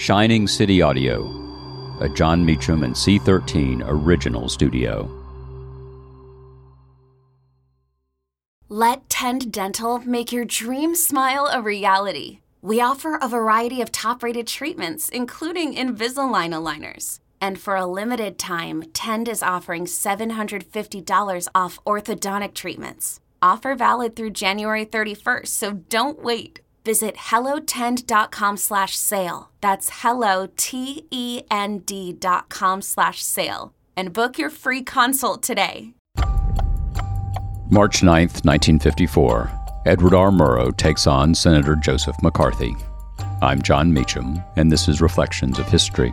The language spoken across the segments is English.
Shining City Audio, a Jon Meacham and C13 original studio. Let Tend Dental make your dream smile a reality. We offer a variety of top rated treatments, including Invisalign aligners. And for a limited time, Tend is offering $750 off orthodontic treatments. Offer valid through January 31st, so don't wait. Visit hellotend.com slash sale. That's hello, T-E-N-D dot com slash sale. And book your free consult today. March 9th, 1954. Edward R. Murrow takes on Senator Joseph McCarthy. I'm Jon Meacham, and this is Reflections of History.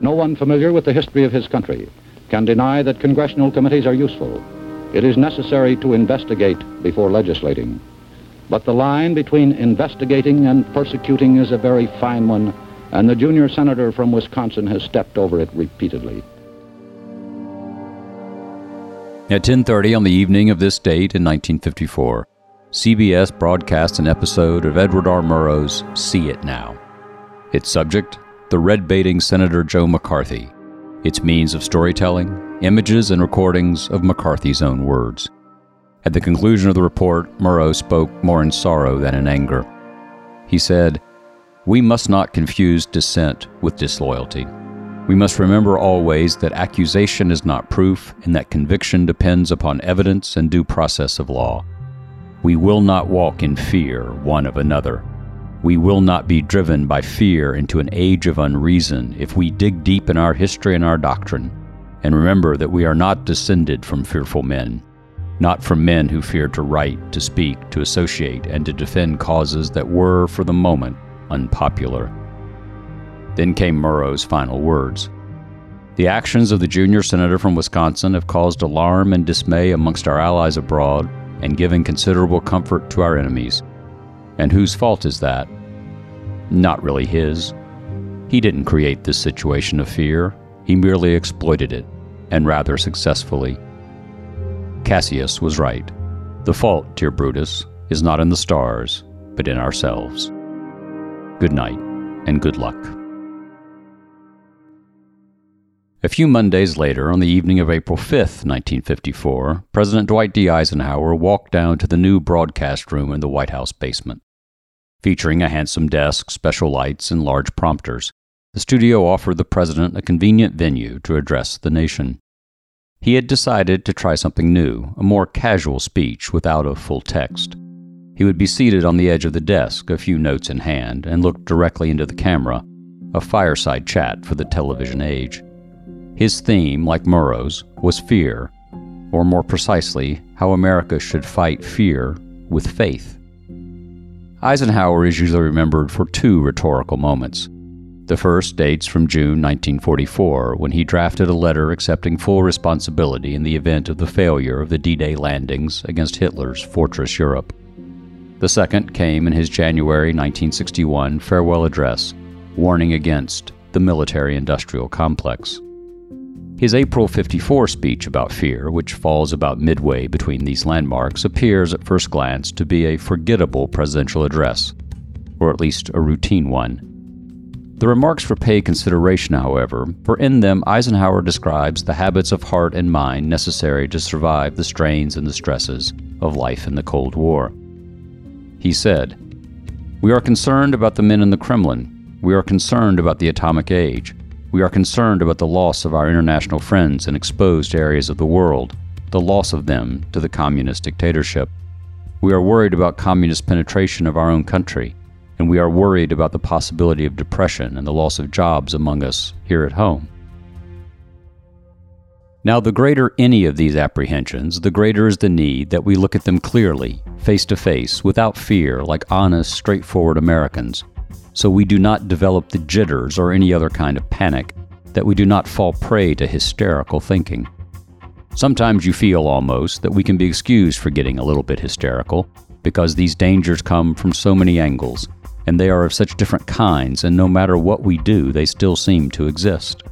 No one familiar with the history of his country can deny that congressional committees are useful. It is necessary to investigate before legislating. But the line between investigating and persecuting is a very fine one, and the junior senator from Wisconsin has stepped over it repeatedly. At 10:30 on the evening of this date in 1954, CBS broadcast an episode of Edward R. Murrow's See It Now. Its subject, the red baiting Senator Joe McCarthy, its means of storytelling, images and recordings of McCarthy's own words. At the conclusion of the report, Murrow spoke more in sorrow than in anger. He said, We must not confuse dissent with disloyalty. We must remember always that accusation is not proof and that conviction depends upon evidence and due process of law. We will not walk in fear one of another. We will not be driven by fear into an age of unreason if we dig deep in our history and our doctrine, and remember that we are not descended from fearful men, not from men who feared to write, to speak, to associate, and to defend causes that were, for the moment, unpopular. Then came Murrow's final words. The actions of the junior senator from Wisconsin have caused alarm and dismay amongst our allies abroad and given considerable comfort to our enemies. And whose fault is that? Not really his. He didn't create this situation of fear, he merely exploited it, and rather successfully. Cassius was right. The fault, dear Brutus, is not in the stars, but in ourselves. Good night, and good luck. A few Mondays later, on the evening of April 5, 1954, President Dwight D. Eisenhower walked down to the new broadcast room in the White House basement. Featuring a handsome desk, special lights, and large prompters, the studio offered the president a convenient venue to address the nation. He had decided to try something new, a more casual speech without a full text. He would be seated on the edge of the desk, a few notes in hand, and look directly into the camera, a fireside chat for the television age. His theme, like Murrow's, was fear, or more precisely, how America should fight fear with faith. Eisenhower is usually remembered for two rhetorical moments. The first dates from June 1944, when he drafted a letter accepting full responsibility in the event of the failure of the D Day landings against Hitler's Fortress Europe. The second came in his January 1961 farewell address, warning against the military industrial complex. His April 54 speech about fear, which falls about midway between these landmarks, appears at first glance to be a forgettable presidential address, or at least a routine one. The remarks repay consideration, however, for in them Eisenhower describes the habits of heart and mind necessary to survive the strains and the stresses of life in the Cold War. He said, We are concerned about the men in the Kremlin. We are concerned about the atomic age. We are concerned about the loss of our international friends in exposed areas of the world, the loss of them to the communist dictatorship. We are worried about communist penetration of our own country, and we are worried about the possibility of depression and the loss of jobs among us here at home. Now, the greater any of these apprehensions, the greater is the need that we look at them clearly, face to face, without fear, like honest, straightforward Americans, so we do not develop the jitters or any other kind of panic, that we do not fall prey to hysterical thinking. Sometimes you feel almost that we can be excused for getting a little bit hysterical, because these dangers come from so many angles, and they are of such different kinds, and no matter what we do, they still seem to exist.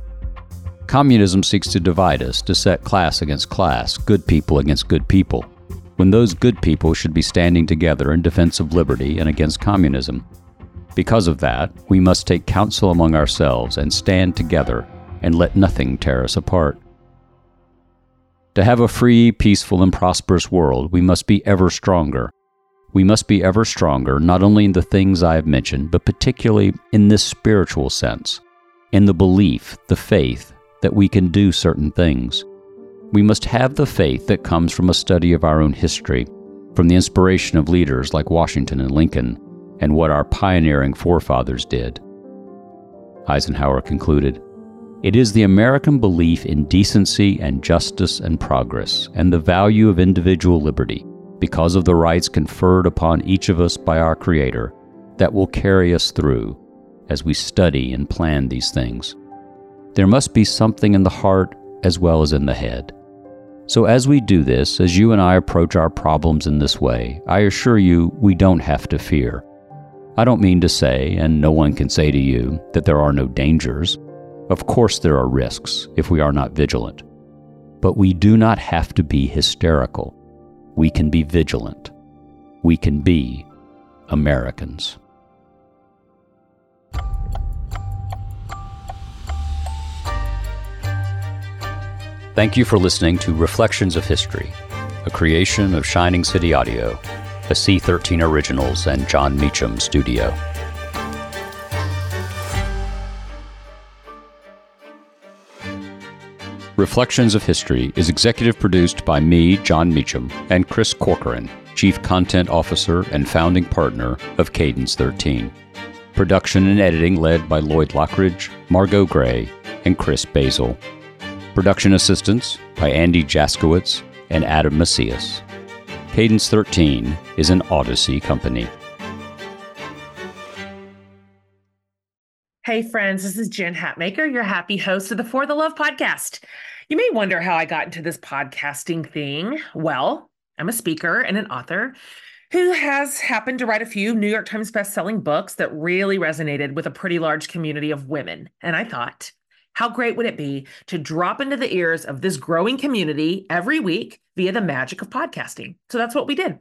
Communism seeks to divide us, to set class against class, good people against good people, when those good people should be standing together in defense of liberty and against communism. Because of that, we must take counsel among ourselves and stand together and let nothing tear us apart. To have a free, peaceful, and prosperous world, we must be ever stronger. We must be ever stronger, not only in the things I have mentioned, but particularly in this spiritual sense, in the belief, the faith, that we can do certain things. We must have the faith that comes from a study of our own history, from the inspiration of leaders like Washington and Lincoln, and what our pioneering forefathers did. Eisenhower concluded It is the American belief in decency and justice and progress, and the value of individual liberty, because of the rights conferred upon each of us by our Creator, that will carry us through as we study and plan these things. There must be something in the heart as well as in the head. So, as we do this, as you and I approach our problems in this way, I assure you we don't have to fear. I don't mean to say, and no one can say to you, that there are no dangers. Of course, there are risks if we are not vigilant. But we do not have to be hysterical. We can be vigilant. We can be Americans. Thank you for listening to Reflections of History, a creation of Shining City Audio, a C13 Originals and Jon Meacham studio. Reflections of History is executive produced by me, Jon Meacham, and Chris Corcoran, Chief Content Officer and founding partner of Cadence 13. Production and editing led by Lloyd Lockridge, Margot Gray, and Chris Basil. Production assistance by Andy Jaskowitz and Adam Macias. Cadence 13 is an Odyssey company. Hey, friends, this is Jen Hatmaker, your happy host of the For the Love podcast. You may wonder how I got into this podcasting thing. Well, I'm a speaker and an author who has happened to write a few New York Times best-selling books that really resonated with a pretty large community of women. And I thought, how great would it be to drop into the ears of this growing community every week via the magic of podcasting? So that's what we did.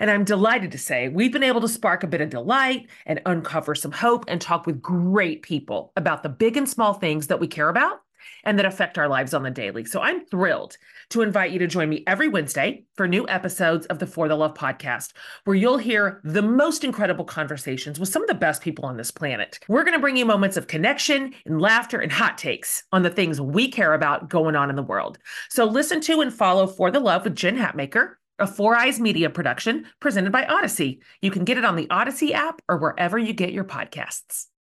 And I'm delighted to say we've been able to spark a bit of delight and uncover some hope and talk with great people about the big and small things that we care about and that affect our lives on the daily. So I'm thrilled to invite you to join me every Wednesday for new episodes of the For the Love podcast, where you'll hear the most incredible conversations with some of the best people on this planet. We're going to bring you moments of connection and laughter and hot takes on the things we care about going on in the world. So listen to and follow For the Love with Jen Hatmaker a Four Eyes Media production presented by Odyssey. You can get it on the Odyssey app or wherever you get your podcasts.